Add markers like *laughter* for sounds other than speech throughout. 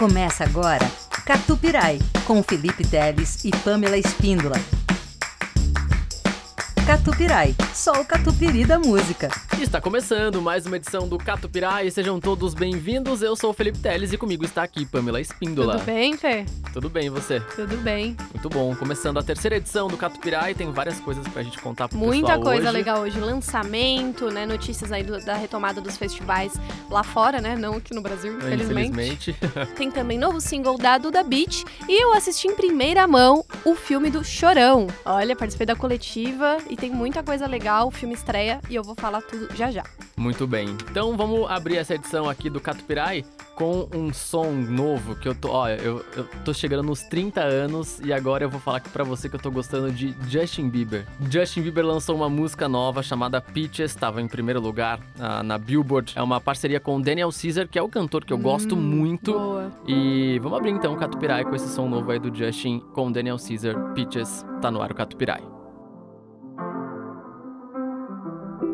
Começa agora Catupirai, com Felipe Teles e Pamela Espíndola. Catupirai, só o catupiry da música. Está começando mais uma edição do Catupirai, sejam todos bem-vindos. Eu sou o Felipe Teles e comigo está aqui Pamela Espíndola. Tudo bem, Fê? Tudo bem, e você? Tudo bem. Muito bom. Começando a terceira edição do Catupirai, tem várias coisas pra gente contar pro Muita pessoal coisa hoje. legal hoje. Lançamento, né? Notícias aí do- da retomada dos festivais lá fora, né? Não aqui no Brasil, infelizmente. Infelizmente. *laughs* Tem também novo single da Duda Beat. E eu assisti em primeira mão o filme do Chorão. Olha, participei da coletiva e tem muita coisa legal. O filme estreia e eu vou falar tudo já já. Muito bem. Então vamos abrir essa edição aqui do Catupirai com um som novo que eu tô, olha, eu, eu tô chegando nos 30 anos e agora eu vou falar aqui pra você que eu tô gostando de Justin Bieber. Justin Bieber lançou uma música nova chamada Peaches, estava em primeiro lugar ah, na Billboard. É uma parceria com Daniel Caesar, que é o cantor que eu gosto muito. Boa. E vamos abrir então o Catupirai com esse som novo aí do Justin com Daniel Caesar, Peaches. Tá no ar o Catupirai.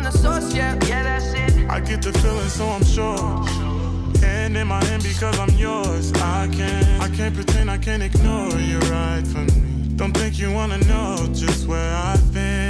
From the source, yeah. Yeah, that's it. I get the feeling, so I'm sure. Hand in my hand because I'm yours. I can't, I can't pretend I can't ignore you right from me. Don't think you wanna know just where I've been.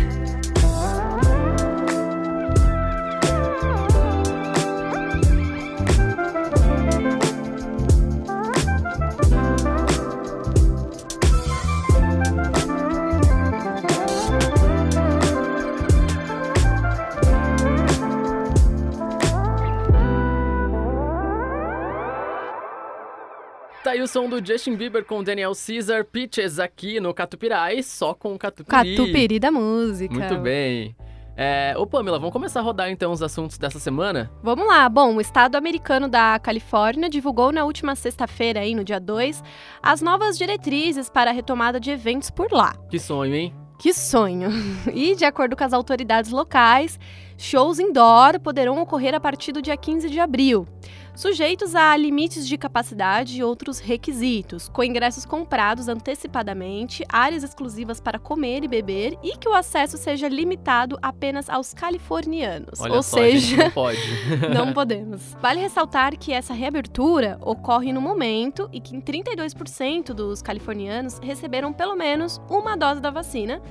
Aí o som do Justin Bieber com Daniel Caesar, Peaches aqui no Catupirai, só com o Catupiri. Catupiry da música. Muito bem. É, ô Pamela, vamos começar a rodar então os assuntos dessa semana? Vamos lá. Bom, o estado americano da Califórnia divulgou na última sexta-feira, aí, no dia 2, as novas diretrizes para a retomada de eventos por lá. Que sonho, hein? Que sonho! *laughs* E, de acordo com as autoridades locais, shows indoor poderão ocorrer a partir do dia 15 de abril. sujeitos a limites de capacidade e outros requisitos, com ingressos comprados antecipadamente, áreas exclusivas para comer e beber e que o acesso seja limitado apenas aos californianos. Olha Ou só, seja, não pode. *laughs* não podemos. Vale ressaltar que essa reabertura ocorre no momento e que em 32% dos californianos receberam pelo menos uma dose da vacina,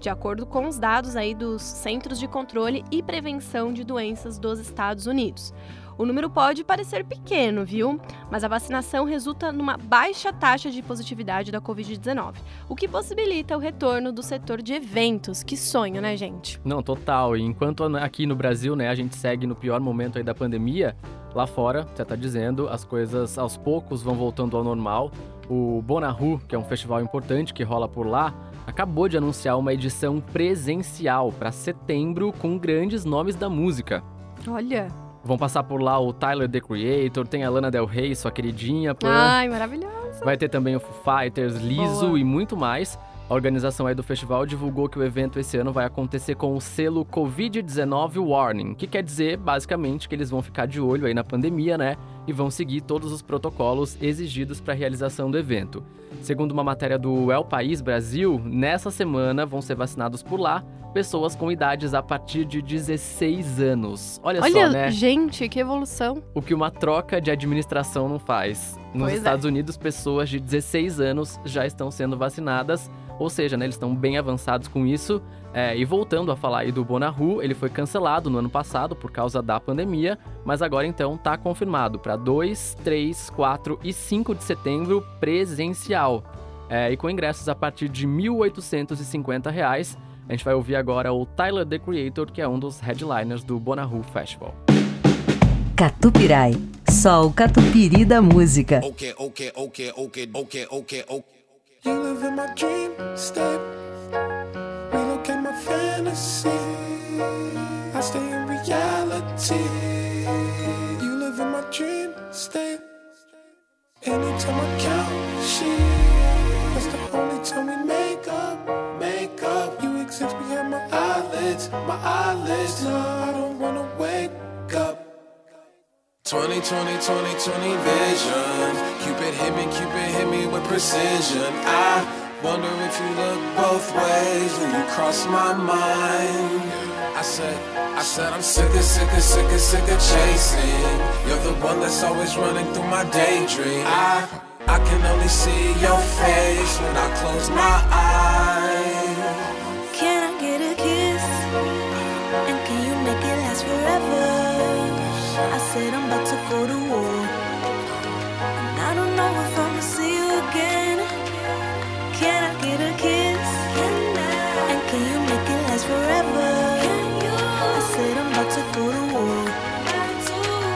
de acordo com os dados aí dos Centros de Controle e Prevenção de Doenças dos Estados Unidos. O número pode parecer pequeno, viu? Mas a vacinação resulta numa baixa taxa de positividade da Covid-19, o que possibilita o retorno do setor de eventos. Que sonho, né, gente? Não, total. Enquanto aqui no Brasil, né, a gente segue no pior momento aí da pandemia, lá fora, você tá dizendo, as coisas aos poucos vão voltando ao normal. O Bonahu, que é um festival importante que rola por lá, acabou de anunciar uma edição presencial para setembro com grandes nomes da música. Olha. Vão passar por lá o Tyler the Creator, tem a Lana Del Rey, sua queridinha, Pan. Ai, maravilhoso. Vai ter também o Foo Fighters, Liso Boa. e muito mais. A organização aí do festival divulgou que o evento esse ano vai acontecer com o selo Covid-19 Warning, que quer dizer basicamente que eles vão ficar de olho aí na pandemia, né? E vão seguir todos os protocolos exigidos para a realização do evento. Segundo uma matéria do El País Brasil, nessa semana vão ser vacinados por lá pessoas com idades a partir de 16 anos. Olha, Olha, só, né? gente, que evolução. O que uma troca de administração não faz. Nos Pois é. Estados Unidos, pessoas de 16 anos já estão sendo vacinadas, ou seja, né, eles estão bem avançados com isso. É, e voltando a falar aí do Bonahu, ele foi cancelado no ano passado por causa da pandemia, mas agora então tá confirmado para 2, 3, 4 e 5 de setembro presencial. É, e com ingressos a partir de 1.850 reais. A gente vai ouvir agora o Tyler The Creator, que é um dos headliners do Bonahu Festival. Catupirai, só o catupiry da música. Okay, okay, okay, okay, okay, okay, okay. You live in my dream state. Relocate my fantasy. I stay in reality. You live in my dream state. Anytime I count sheep, that's the only time we make up, my eyelids. I don't wanna wake up. 20, 20, 20, 20 vision. Cupid hit me, Cupid hit me with precision. I wonder if you look both ways when you cross my mind. I said, I said, I'm sick of, sick of, sick of, sick of chasing. You're the one that's always running through my daydream. I, I can only see your face when I close my eyes. Can I get a kiss? Go to war. And I don't know if I'ma see you again. Can I get a kiss? And can you make it last forever? I said I'm about to go to war.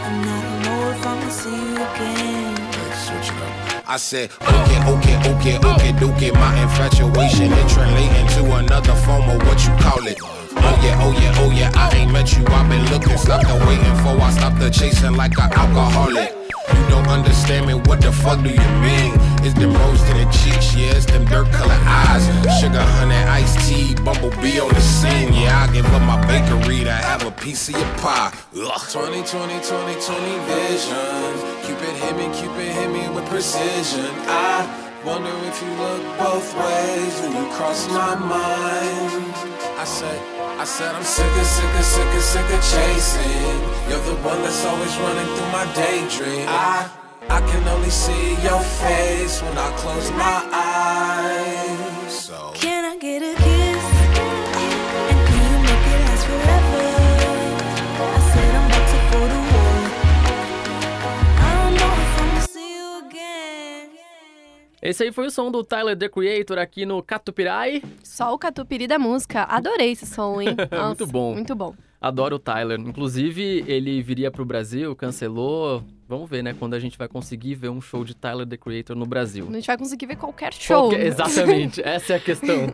And I don't know if I'ma see you again. I said, okay, okay, okay, okay, okay. My infatuation it translating to another form of what you call it. Oh yeah, oh yeah, oh yeah. I ain't met you. I've been looking, stopped the waiting for. I stopped the chasing like an alcoholic. You don't understand me. What the fuck do you mean? It's them rose to the cheeks, yeah. It's them dirt color eyes. Sugar, honey, iced tea, bumblebee on the scene. Yeah, I give up my bakery to have a piece of your pie. Ugh. 20, 20, 20, 20 vision. Cupid hit me, Cupid hit me with precision. I wonder if you look both ways when you cross my mind. I said, I said I'm sick of, sick of, sick of, sick of chasing. You're the one that's always running through my daydream. I, I can only see your face when I close my eyes. Esse aí foi o som do Tyler The Creator aqui no Catupirai. Só o catupiry da música. Adorei esse som, hein? *laughs* Nossa, Muito bom. Muito bom. Adoro o Tyler. Inclusive, ele viria pro Brasil, cancelou. Vamos ver, né? Quando a gente vai conseguir ver um show de Tyler The Creator no Brasil. A gente vai conseguir ver qualquer show. Qualquer- Exatamente, *laughs* essa é a questão.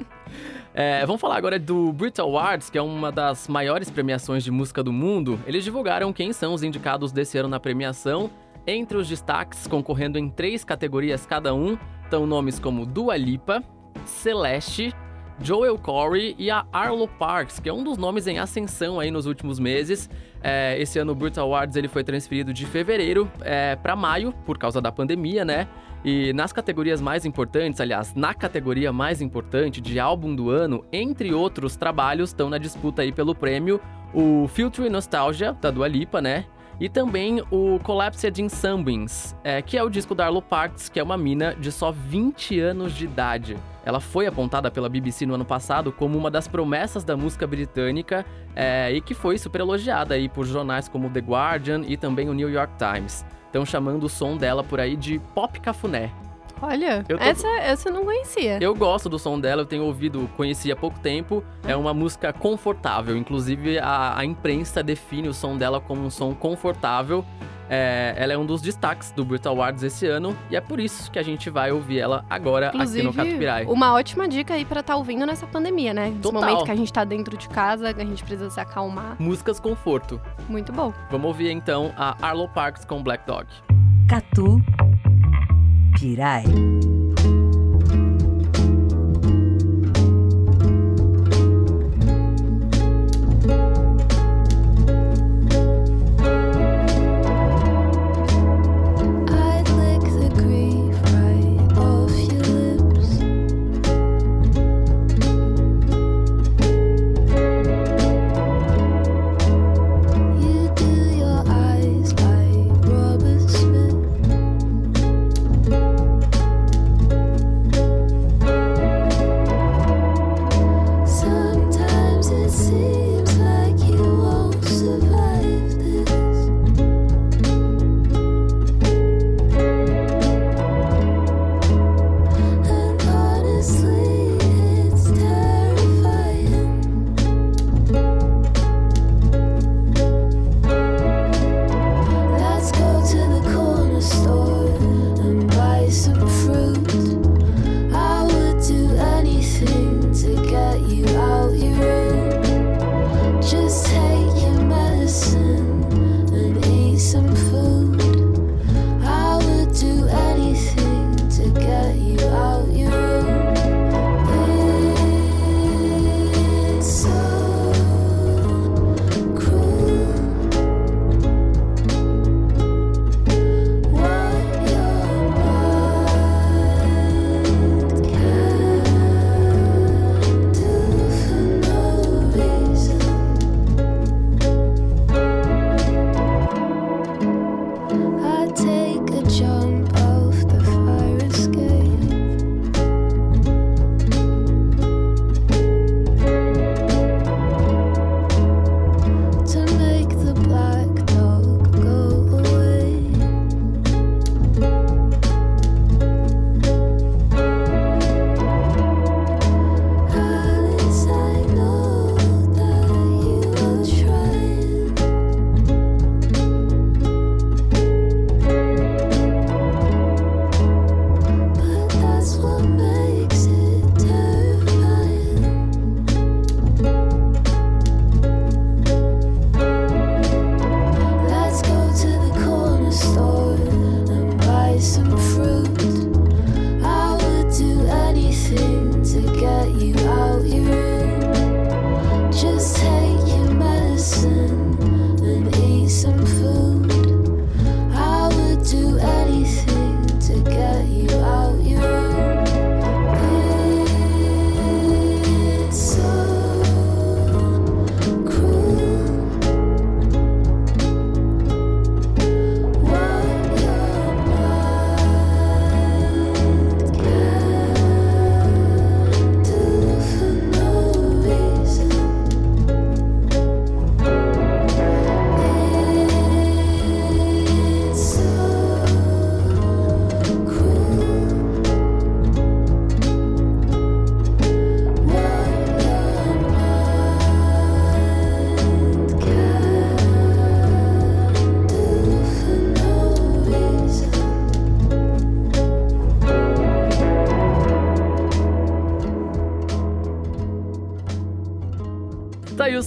É, vamos falar agora do Brit Awards, que é uma das maiores premiações de música do mundo. Eles divulgaram quem são os indicados desse ano na premiação. Entre os destaques, concorrendo em três categorias cada um, estão nomes como Dua Lipa, Celeste, Joel Corey e a Arlo Parks, que é um dos nomes em ascensão aí nos últimos meses. É, esse ano o Brit Awards ele foi transferido de fevereiro é, para maio, por causa da pandemia, né? E nas categorias mais importantes, aliás, na categoria mais importante de álbum do ano, entre outros trabalhos, estão na disputa aí pelo prêmio o Future Nostalgia, da Dua Lipa, né? E também o Collapsed in Sunbeams, é, que é o disco da Arlo Parks, que é uma mina de só 20 anos de idade. Ela foi apontada pela BBC no ano passado como uma das promessas da música britânica é, e que foi super elogiada aí por jornais como The Guardian e também o New York Times. Estão chamando o som dela por aí de pop cafuné. Olha, Eu tô- essa, essa eu não conhecia. Eu gosto do som dela, eu tenho ouvido, conheci há pouco tempo. É uma música confortável. Inclusive, a, a imprensa define o som dela como um som confortável. É, ela é um dos destaques do Brit Awards esse ano. E é por isso que a gente vai ouvir ela agora aqui no Inclusive, Catupirai. uma ótima dica aí pra estar ouvindo nessa pandemia, né? Nesse Total. momento que a gente tá dentro de casa, a gente precisa se acalmar. Músicas conforto. Muito bom. Vamos ouvir então a Arlo Parks com Black Dog. Catu Pirai.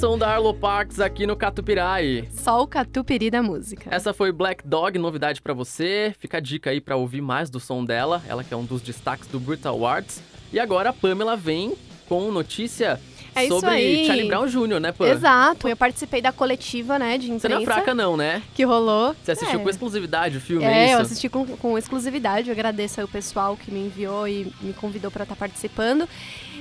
Tá aí o som da Arlo Parks aqui no Catupirai. Só o catupiry da música. Essa foi Black Dog, novidade pra você. Fica a dica aí pra ouvir mais do som dela, ela que é um dos destaques do Brit Awards. E agora a Pamela vem com notícia É sobre. Charlie Brown Jr., né, Pan? Exato. Eu participei da coletiva, né, de Você não é imprensa fraca não, né? que rolou. Você assistiu É. com exclusividade o filme, É, é eu assisti com, com exclusividade. Eu agradeço aí o pessoal que me enviou e me convidou para estar participando.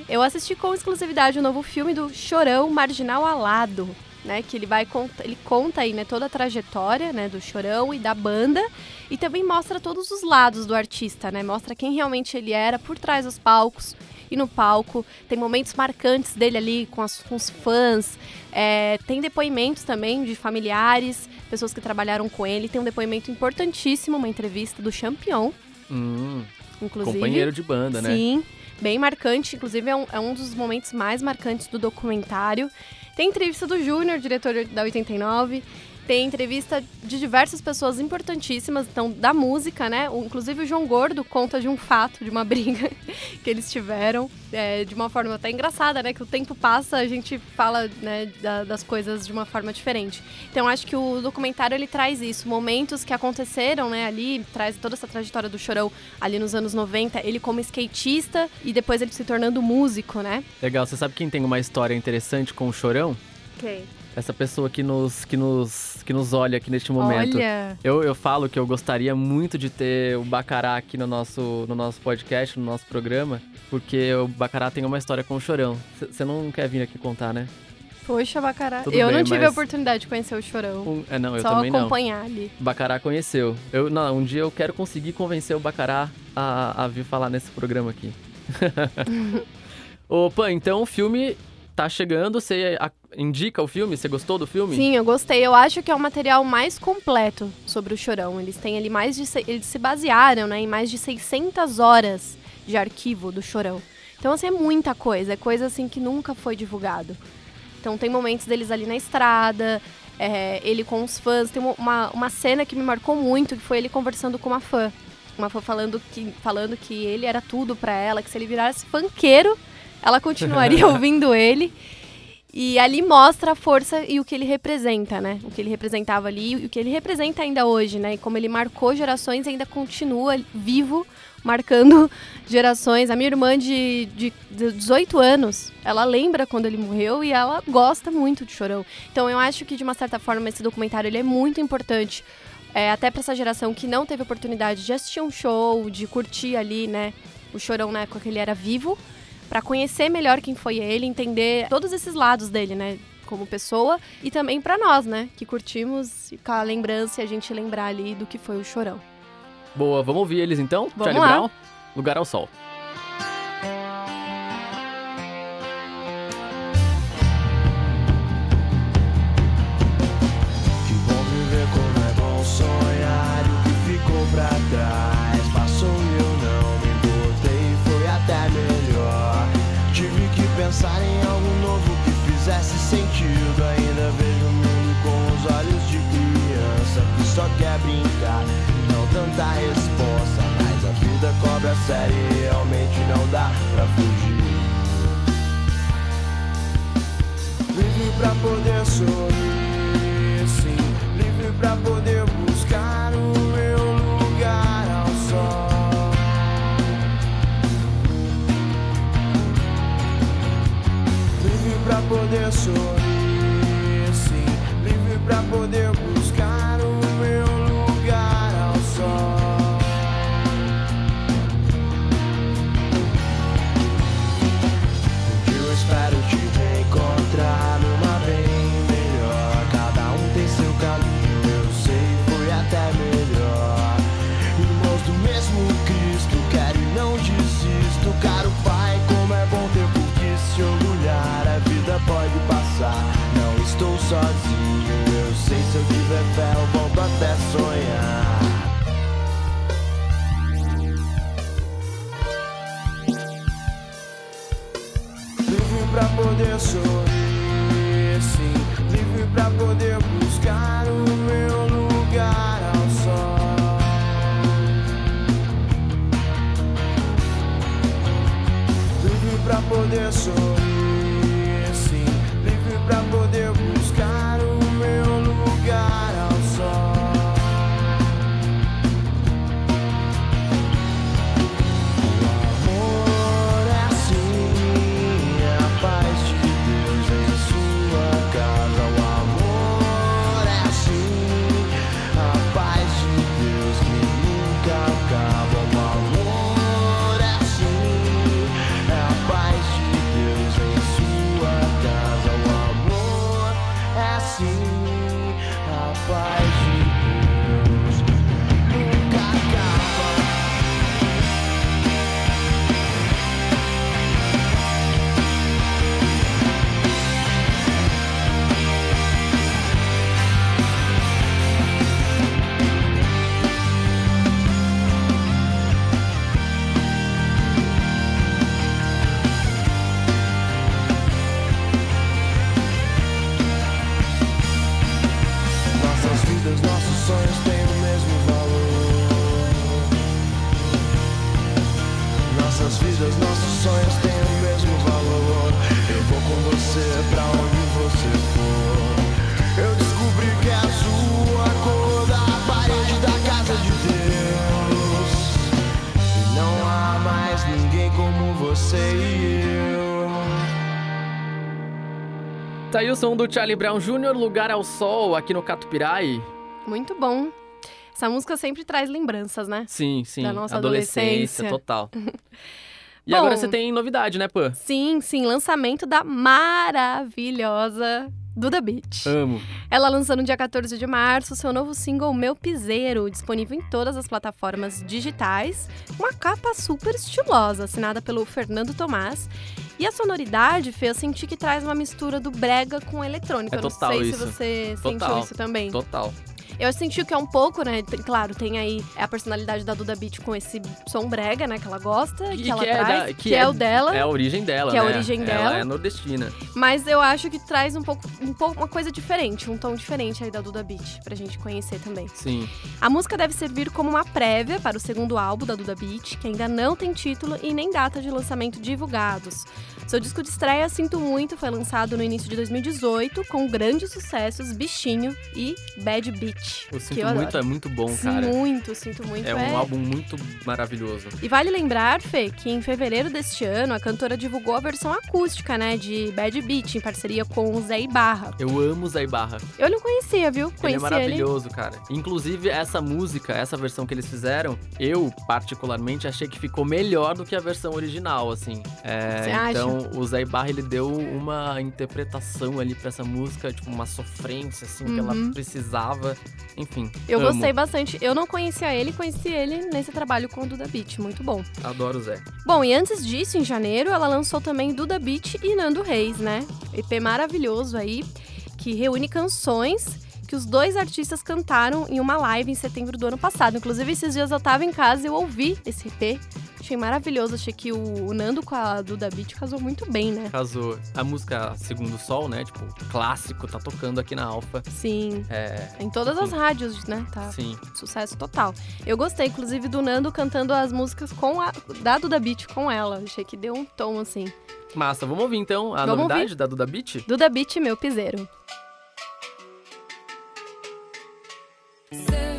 Eu assisti com exclusividade o novo filme do Chorão Marginal Alado, né? Que ele vai conta, ele conta aí, né, toda a trajetória, né, do Chorão e da banda e também mostra todos os lados do artista, né? Mostra quem realmente ele era por trás dos palcos e no palco. Tem momentos marcantes dele ali com, as- com os fãs. É, tem depoimentos também de familiares, pessoas que trabalharam com ele. Tem um depoimento importantíssimo, uma entrevista do Champion, Hum, inclusive. companheiro de banda, né? Sim, bem marcante. Inclusive, é um, é um dos momentos mais marcantes do documentário. Tem entrevista do Júnior, diretor da 89. Tem entrevista de diversas pessoas importantíssimas, então, da música, né? O- Inclusive o João Gordo conta de um fato, de uma *laughs* briga que eles tiveram, é, de uma forma até engraçada, né? Que o tempo passa, a gente fala né, da- das coisas de uma forma diferente. Então, acho que o documentário ele traz isso, momentos que aconteceram, né? Ali, traz toda essa trajetória do Chorão ali nos anos 90, ele como skatista e depois ele se tornando músico, né? Legal, você sabe quem tem uma história interessante com o Chorão? Ok. Essa pessoa que nos, que nos, que nos olha aqui neste momento. Olha, Eu, eu falo que eu gostaria muito de ter o Bacará aqui no nosso, no nosso podcast, no nosso programa, porque o Bacará tem uma história com o Chorão. Você não quer vir aqui contar, né? poxa, Bacará. Tudo eu bem, não tive mas- a oportunidade de conhecer o Chorão. Um- é, não, eu Só também não. acompanhar ali. Bacará conheceu. Eu, não, um dia eu quero conseguir convencer o Bacará a, a vir falar nesse programa aqui. *laughs* Opa, então o filme tá chegando, você indica o filme? Você gostou do filme? Sim, eu gostei. Eu acho que é o material mais completo sobre o Chorão. Eles têm ali mais de... Eles se basearam né, em mais de 600 horas de arquivo do Chorão. Então, assim, é muita coisa. É coisa, assim, que nunca foi divulgado. Então, tem momentos deles ali na estrada, é, ele com os fãs. Tem uma, uma cena que me marcou muito, que foi ele conversando com uma fã. Uma fã falando que, falando que ele era tudo pra ela, que se ele virasse funkeiro, ela continuaria *laughs* ouvindo ele. E ali mostra a força e o que ele representa, né? O que ele representava ali e o que ele representa ainda hoje, né? E como ele marcou gerações e ainda continua vivo, marcando *laughs* gerações. A minha irmã de, de, de 18 anos, ela lembra quando ele morreu e ela gosta muito de Chorão. Então eu acho que, de uma certa forma, esse documentário ele é muito importante. é, até para essa geração que não teve oportunidade de assistir um show, de curtir ali, né? O Chorão na época que ele era vivo para conhecer melhor quem foi ele, entender todos esses lados dele, né, como pessoa e também para nós, né, que curtimos com a lembrança e a gente lembrar ali do que foi o Chorão. Boa, vamos ouvir eles então? Vamos Charlie lá. Brown, Lugar ao Sol. Pensar em algo novo que fizesse sentido. Ainda vejo o mundo com os olhos de criança que só quer brincar, não tanta resposta. Mas a vida cobra sério e realmente não dá pra fugir. Livre pra poder sorrir, sim. Livre pra poder poder sorrir, sim. Livre pra poder Som do Charlie Brown Jr., Lugar ao Sol, aqui no Catupirai. Muito bom. Essa música sempre traz lembranças, né? Sim, sim. Da nossa adolescência, adolescência. total. *laughs* E Bom. agora você tem novidade, né, Pã? Sim, sim, lançamento da maravilhosa Duda Beat. Amo. Ela lançou no dia 14 de março seu novo single Meu Piseiro, disponível em todas as plataformas digitais, uma capa super estilosa, assinada pelo Fernando Tomás. E a sonoridade, Fê, eu senti que traz uma mistura do brega com eletrônico. É eu não total sei isso. se você Total. sentiu isso também. Total. Eu senti que é um pouco, né? Claro, tem aí a personalidade da Duda Beat com esse som brega, né? Que ela gosta, E que ela é traz, da- que, é, o dela. É a origem dela, Que é a né? origem Ela dela. é nordestina. Mas eu acho que traz um pouco, um pouco uma coisa diferente, um tom diferente aí da Duda Beat, pra gente conhecer também. Sim. A música deve servir como uma prévia para o segundo álbum da Duda Beat, que ainda não tem título e nem data de lançamento divulgados. Seu disco de estreia, Sinto Muito, foi lançado no início de 2018, com grandes sucessos Bichinho e Bad Beat. O que Sinto eu Muito adoro. é muito bom, cara. Muito, Sinto Muito. É um álbum muito maravilhoso. E vale lembrar, Fê, que em fevereiro deste ano a cantora divulgou a versão acústica, né, de Bad Beat, em parceria com o Zé Ibarra. Eu amo Zé Barra. Eu não conhecia, viu? Ele é maravilhoso, cara. Inclusive, essa música, essa versão que eles fizeram, eu, particularmente, achei que ficou melhor do que a versão original, assim. É, Você acha? então, o Zé Barra, ele deu uma interpretação ali pra essa música, tipo, uma sofrência, assim, que ela Uhum. precisava. Enfim, Eu amo. gostei bastante. Eu não conhecia ele, conheci ele nesse trabalho com o Duda Beat. Muito bom. Adoro o Zé. Bom, e antes disso, em janeiro, ela lançou também Duda Beat e Nando Reis, né? EP maravilhoso aí, que reúne canções que os dois artistas cantaram em uma live em setembro do ano passado. Inclusive, esses dias eu tava em casa e eu ouvi esse EP. Achei maravilhoso. Achei que o o Nando com a Duda Beat casou muito bem, né? Casou. A música Segundo Sol, né? Tipo, clássico, tá tocando aqui na Alfa. Sim. É. Em todas as rádios, né? Tá. Sim. Sucesso total. Eu gostei, inclusive, do Nando cantando as músicas com a da Duda Beat com ela. Achei que deu um tom assim. Massa, vamos ouvir então a Vamos novidade ouvir. da Duda Beat? Duda Beat, meu piseiro. Seu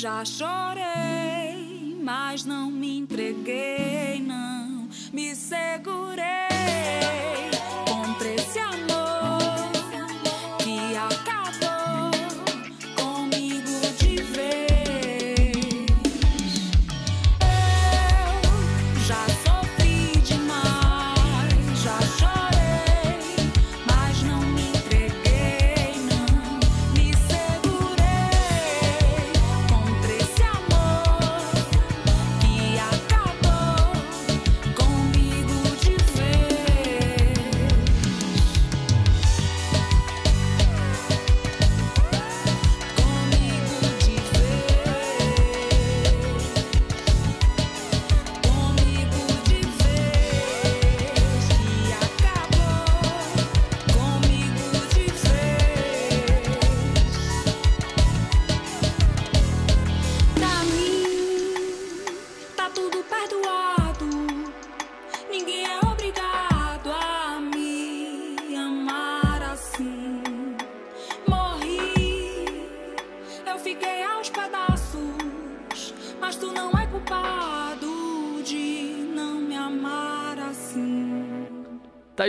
já chorei, mas não me entreguei, não me segurei. Contra esse amor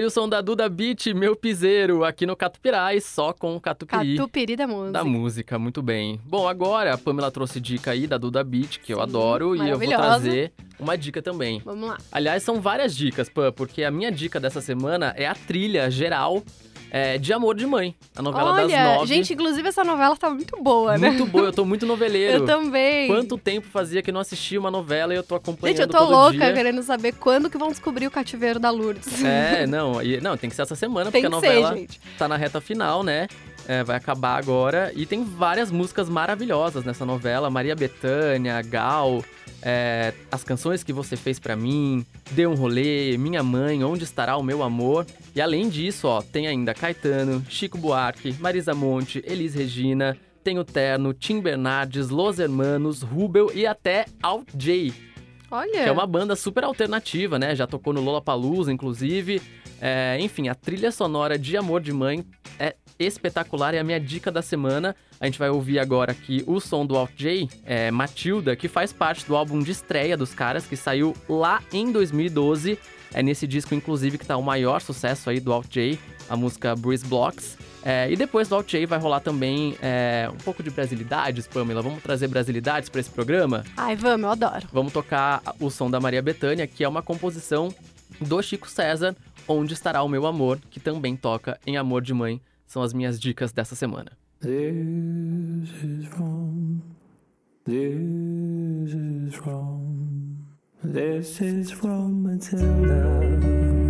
o som da Duda Beat, meu piseiro, aqui no Catupirai, só com o Catupiry. Catupiry da música. Da música, muito bem. Bom, agora a Pamela trouxe dica aí da Duda Beat, que eu Sim, adoro, e eu vou trazer uma dica também. Vamos lá. Aliás, são várias dicas, Pam, porque a minha dica dessa semana é a trilha geral é, de Amor de Mãe, a novela das Olha, nove. gente, inclusive essa novela tá muito boa, né? muito boa, eu tô muito noveleiro. Eu também. Quanto tempo fazia que não assistia uma novela e eu tô acompanhando Gente, eu tô louca dia. querendo saber quando que vão descobrir o cativeiro da Lourdes. É, não, e- não, tem que ser essa semana, Tem porque a ser, novela gente. tá na reta final, né? É, vai acabar agora. E tem várias músicas maravilhosas nessa novela. Maria Bethânia, Gal, é, As Canções Que Você Fez Pra Mim, Dê um Rolê, Minha Mãe, Onde Estará o Meu Amor. E além disso, ó, tem ainda Caetano, Chico Buarque, Marisa Monte, Elis Regina, tem o Terno, Tim Bernardes, Los Hermanos, Rubel e até Alt J, Olha. que é uma banda super alternativa, né? Já tocou no Lollapalooza, inclusive. É, enfim, a trilha sonora de Amor de Mãe é espetacular e é a minha dica da semana. A gente vai ouvir agora aqui o som do Alt J, é, Matilda, que faz parte do álbum de estreia dos caras, que saiu lá em 2012. É nesse disco, inclusive, que tá o maior sucesso aí do Alt J, a música Breeze Blocks. É, e depois do Alt J vai rolar também é, um pouco de brasilidades, Pamela. Vamos trazer brasilidades para esse programa? Ai, vamos, eu adoro. Vamos tocar o som da Maria Bethânia, que é uma composição do Chico César, Onde Estará o Meu Amor, que também toca em Amor de Mãe. São as minhas dicas dessa semana. This is from. This is from. This is Matilda.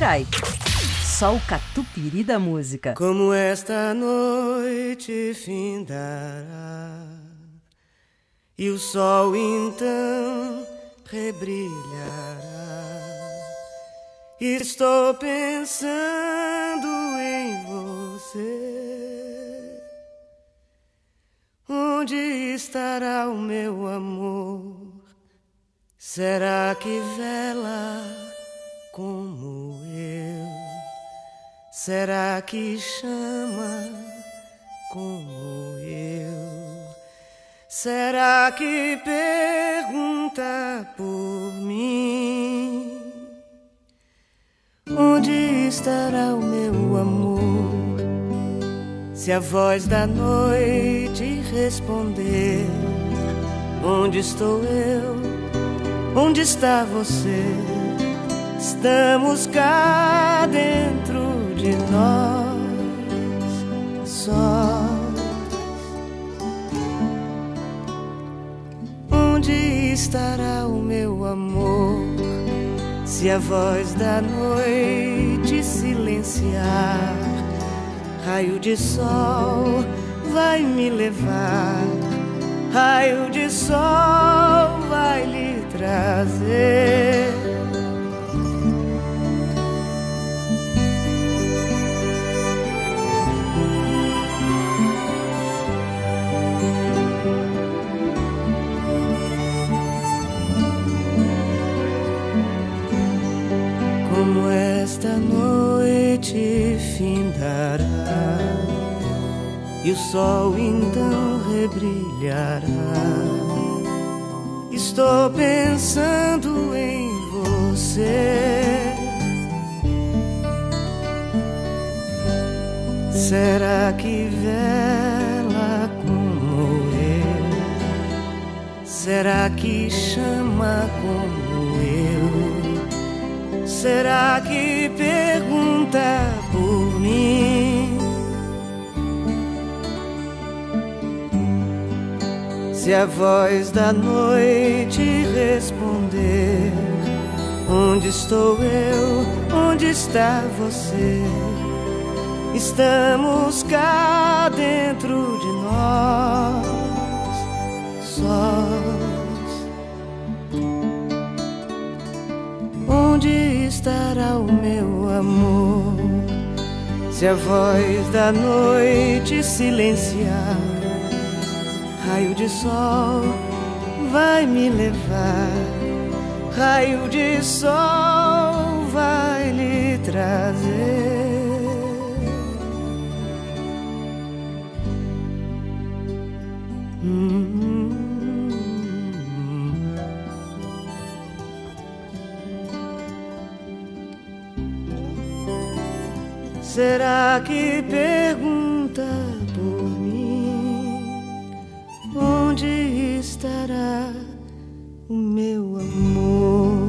Catupirai. Só o catupiry da música. Como esta noite findará e o sol então rebrilhará. Estou pensando em você. Onde estará o meu amor? Será que vela como? Será que chama como eu? Será que pergunta por mim? Onde estará o meu amor? Se a voz da noite responder: Onde estou eu? Onde está você? Estamos cá dentro nós, sós. Onde estará o meu amor? Se a voz da noite silenciar, raio de sol vai me levar, raio de sol vai lhe trazer. Findará e o sol então rebrilhará. Estou pensando em você. Será que vela como eu? Será que chama como eu? Será que pergunta Se a voz da noite responder: Onde estou eu? Onde está você? Estamos cá dentro de nós, sós. Onde estará o meu amor? Se a voz da noite silenciar, raio de sol vai me levar, raio de sol vai lhe trazer. Será que pergunta por mim? Onde estará o meu amor?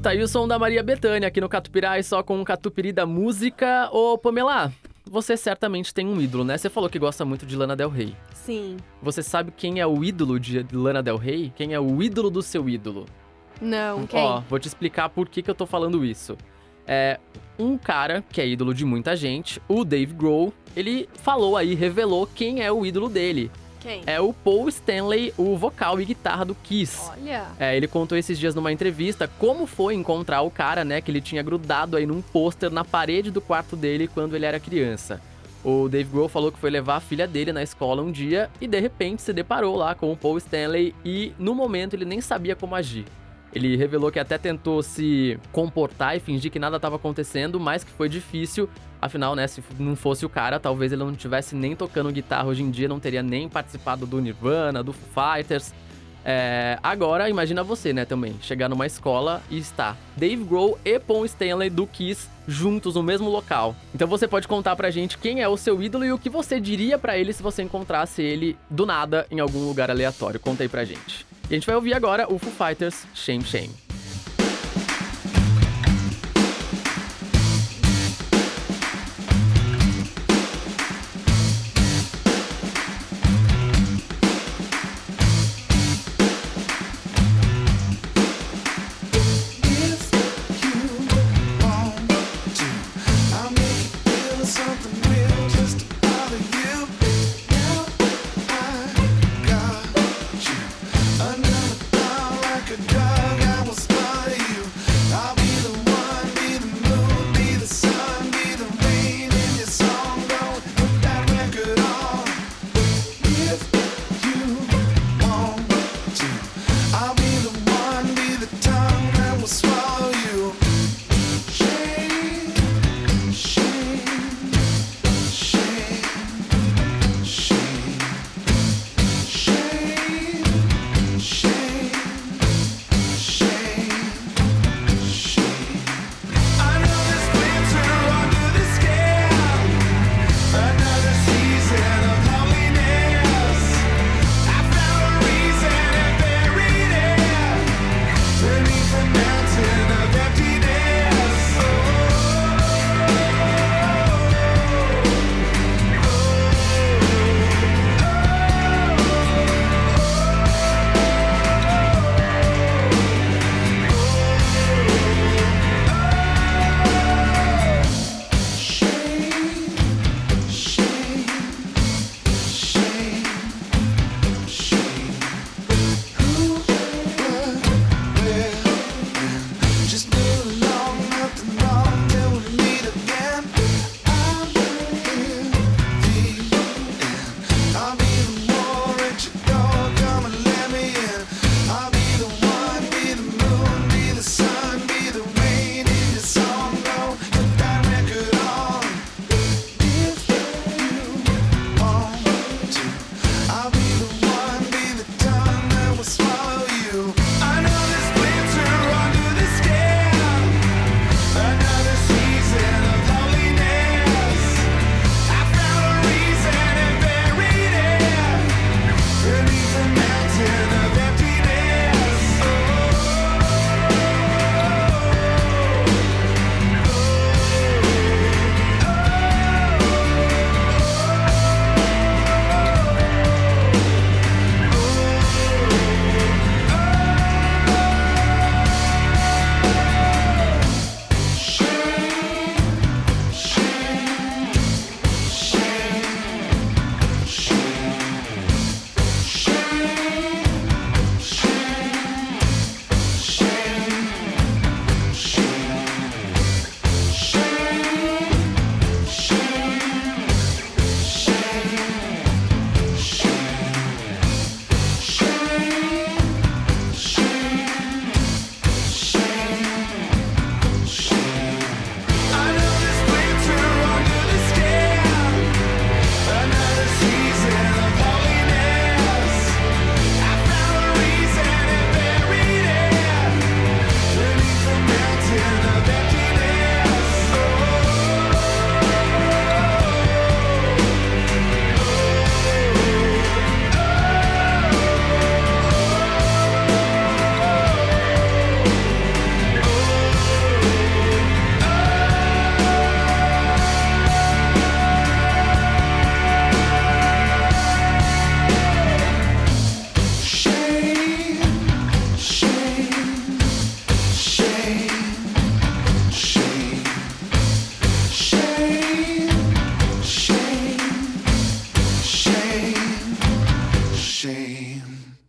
Tá aí o som da Maria Bethânia aqui no Catupirai, só com o Catupiri da música. Ô, Pamela, você certamente tem um ídolo, né? Você falou que gosta muito de Lana Del Rey. Sim. Você sabe quem é o ídolo de Lana Del Rey? Quem é o ídolo do seu ídolo? Não, quem? Ó, vou te explicar por que, que eu tô falando isso. É um cara que é ídolo de muita gente, o Dave Grohl, ele falou aí, revelou quem é o ídolo dele. Quem? É o Paul Stanley, o vocal e guitarra do Kiss. Olha. É, ele contou esses dias numa entrevista como foi encontrar o cara, né, que ele tinha grudado aí num pôster na parede do quarto dele quando ele era criança. O Dave Grohl falou que foi levar a filha dele na escola um dia e de repente se deparou lá com o Paul Stanley e no momento ele nem sabia como agir. Ele revelou que até tentou se comportar e fingir que nada estava acontecendo, mas que foi difícil. Afinal, né, se não fosse o cara, talvez ele não tivesse nem tocando guitarra hoje em dia, não teria nem participado do Nirvana, do Fighters. É, agora, imagina você, né, também, chegar numa escola e estar Dave Grohl e Paul Stanley do Kiss juntos no mesmo local. Então você pode contar pra gente quem é o seu ídolo e o que você diria pra ele se você encontrasse ele do nada em algum lugar aleatório. Conta aí pra gente. E a gente vai ouvir agora o Foo Fighters Shame Shame.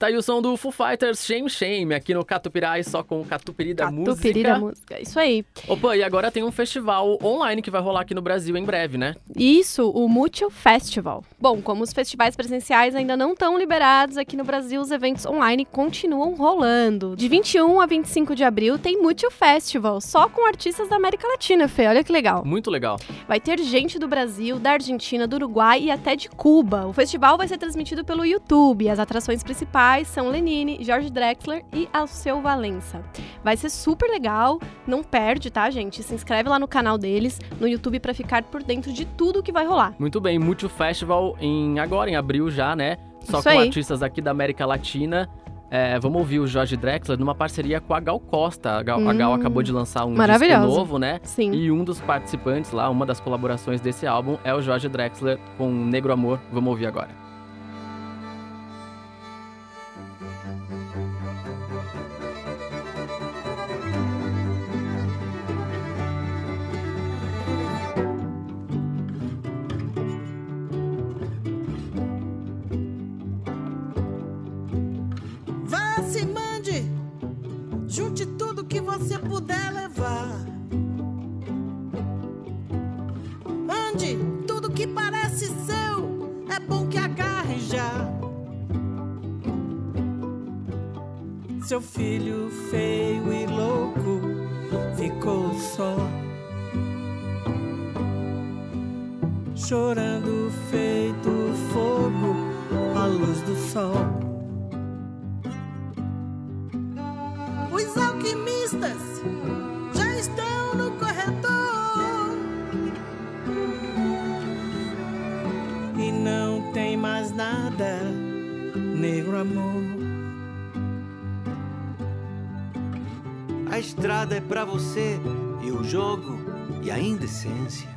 Tá aí o som do Foo Fighters Shame Shame aqui no Catupirai, só com o Catupiry da música. da música. Isso aí. Opa, e agora tem um festival online que vai rolar aqui no Brasil em breve, né? Isso, o Mutual Festival. Bom, como os festivais presenciais ainda não estão liberados aqui no Brasil, os eventos online continuam rolando. De 21 a 25 de abril tem Mutual Festival, só com artistas da América Latina, Fê. Olha que legal. Muito legal. Vai ter gente do Brasil, da Argentina, do Uruguai e até de Cuba. O festival vai ser transmitido pelo YouTube. As atrações principais são Lenine, Jorge Drexler e Alceu Valença. Vai ser super legal, não perde, tá, gente? Se inscreve lá no canal deles, no YouTube, pra ficar por dentro de tudo que vai rolar. Muito bem, Multi Festival em agora, em abril já, né? Só Isso com aí. artistas aqui da América Latina. É, vamos ouvir o Jorge Drexler numa parceria com a Gal Costa. A Gal, a Gal Hum, acabou de lançar um disco novo, né? Sim. E um dos participantes lá, uma das colaborações desse álbum é o Jorge Drexler com Negro Amor. Vamos ouvir agora. É bom que agarre já. Seu filho feio e louco ficou só. Chorando feito você e o jogo e a indecência.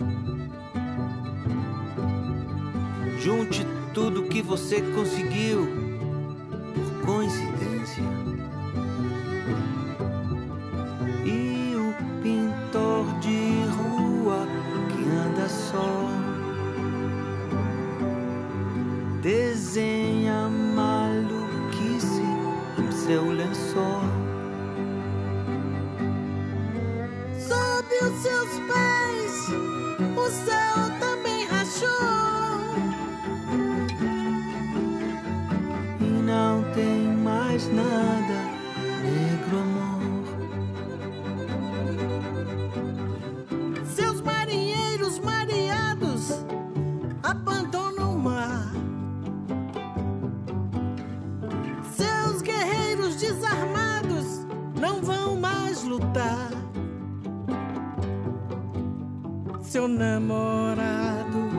Seu namorado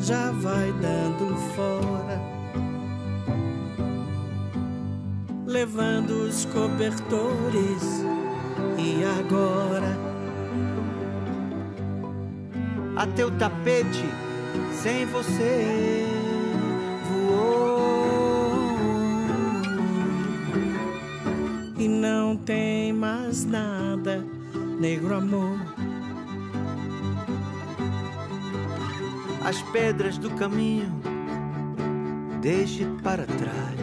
já vai dando fora, levando os cobertores. E agora? Até o tapete sem você voou. e não tem mais nada, negro amor. As pedras do caminho, deixe para trás.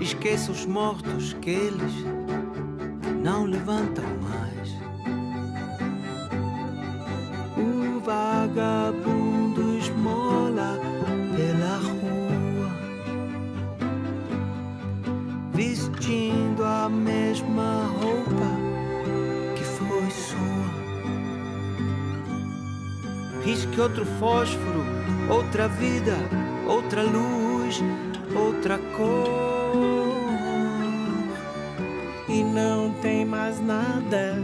Esqueça os mortos que eles não levantam Risque outro fósforo, outra vida, outra luz, outra cor. E não tem mais nada,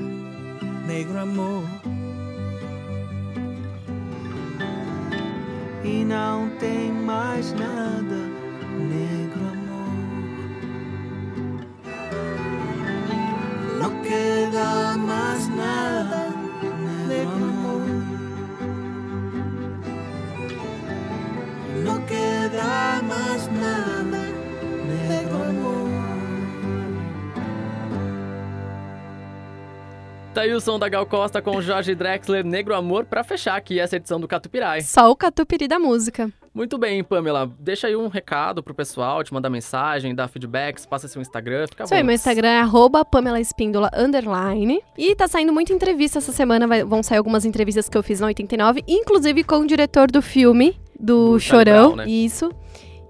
Tá aí o som da Gal Costa com Jorge Drexler, Negro Amor, pra fechar aqui essa edição do Catupirai. Só o catupiry da música. Muito bem, Pamela. Deixa aí um recado pro pessoal, te mandar mensagem, dar feedbacks, passa seu Instagram, fica Isso aí, bom. meu Instagram é arroba Pamela Espíndola, underline. E tá saindo muita entrevista essa semana, vai- vão sair algumas entrevistas que eu fiz na 89, inclusive com o diretor do filme, do, Do Charlie Chorão. Brown, né? Isso.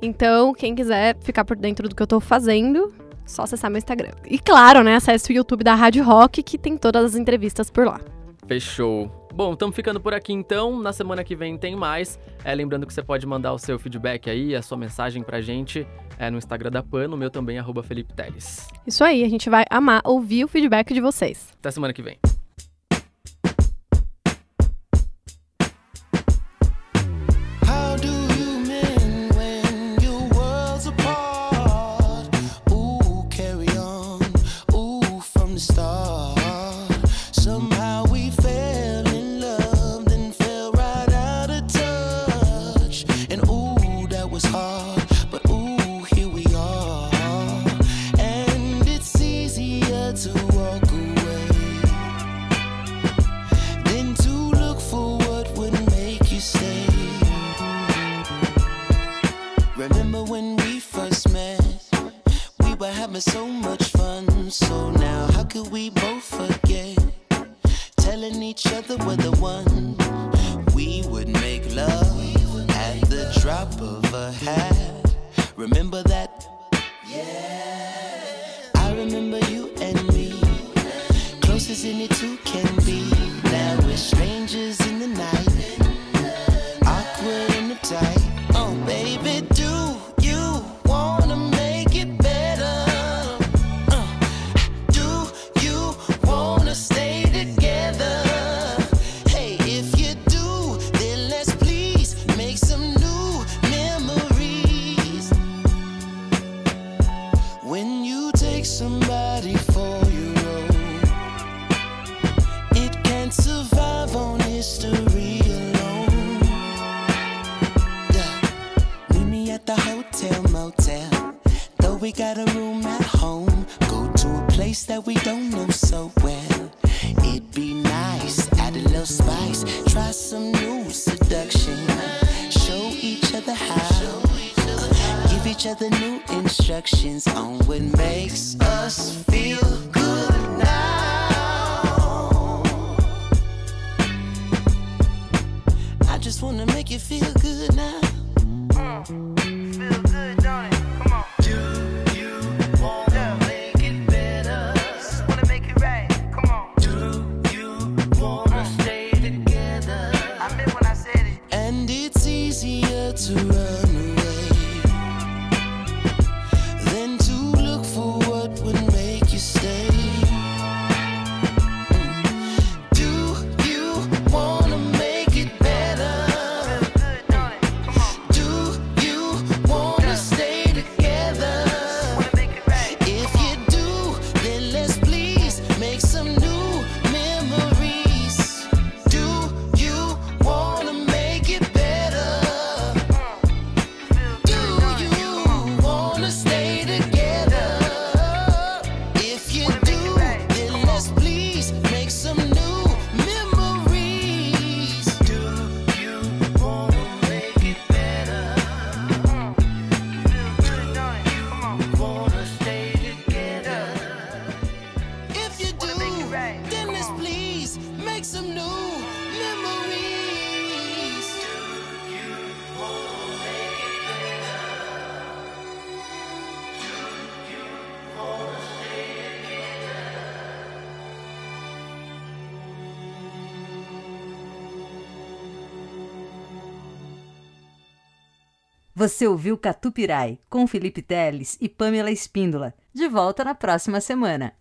Então, quem quiser ficar por dentro do que eu tô fazendo, só acessar meu Instagram. E claro, né, acesse o YouTube da Rádio Rock, que tem todas as entrevistas por lá. Fechou. Bom, estamos ficando por aqui então. Na semana que vem tem mais. É, lembrando que você pode mandar o seu feedback aí, a sua mensagem pra gente é, no Instagram da PAN, no meu também, arroba Felipe Teles. Isso aí, a gente vai amar ouvir o feedback de vocês. Até semana que vem. Remember when we first met? We were having so much fun. So now, how could we both forget? Telling each other we're the one. We would make love at the drop of a hat. Remember that? Yeah. I remember you and me. Close as any two can be. Now we're strangers instructions on what Você ouviu Catupirai com Felipe Teles e Pamela Espíndola. De volta na próxima semana.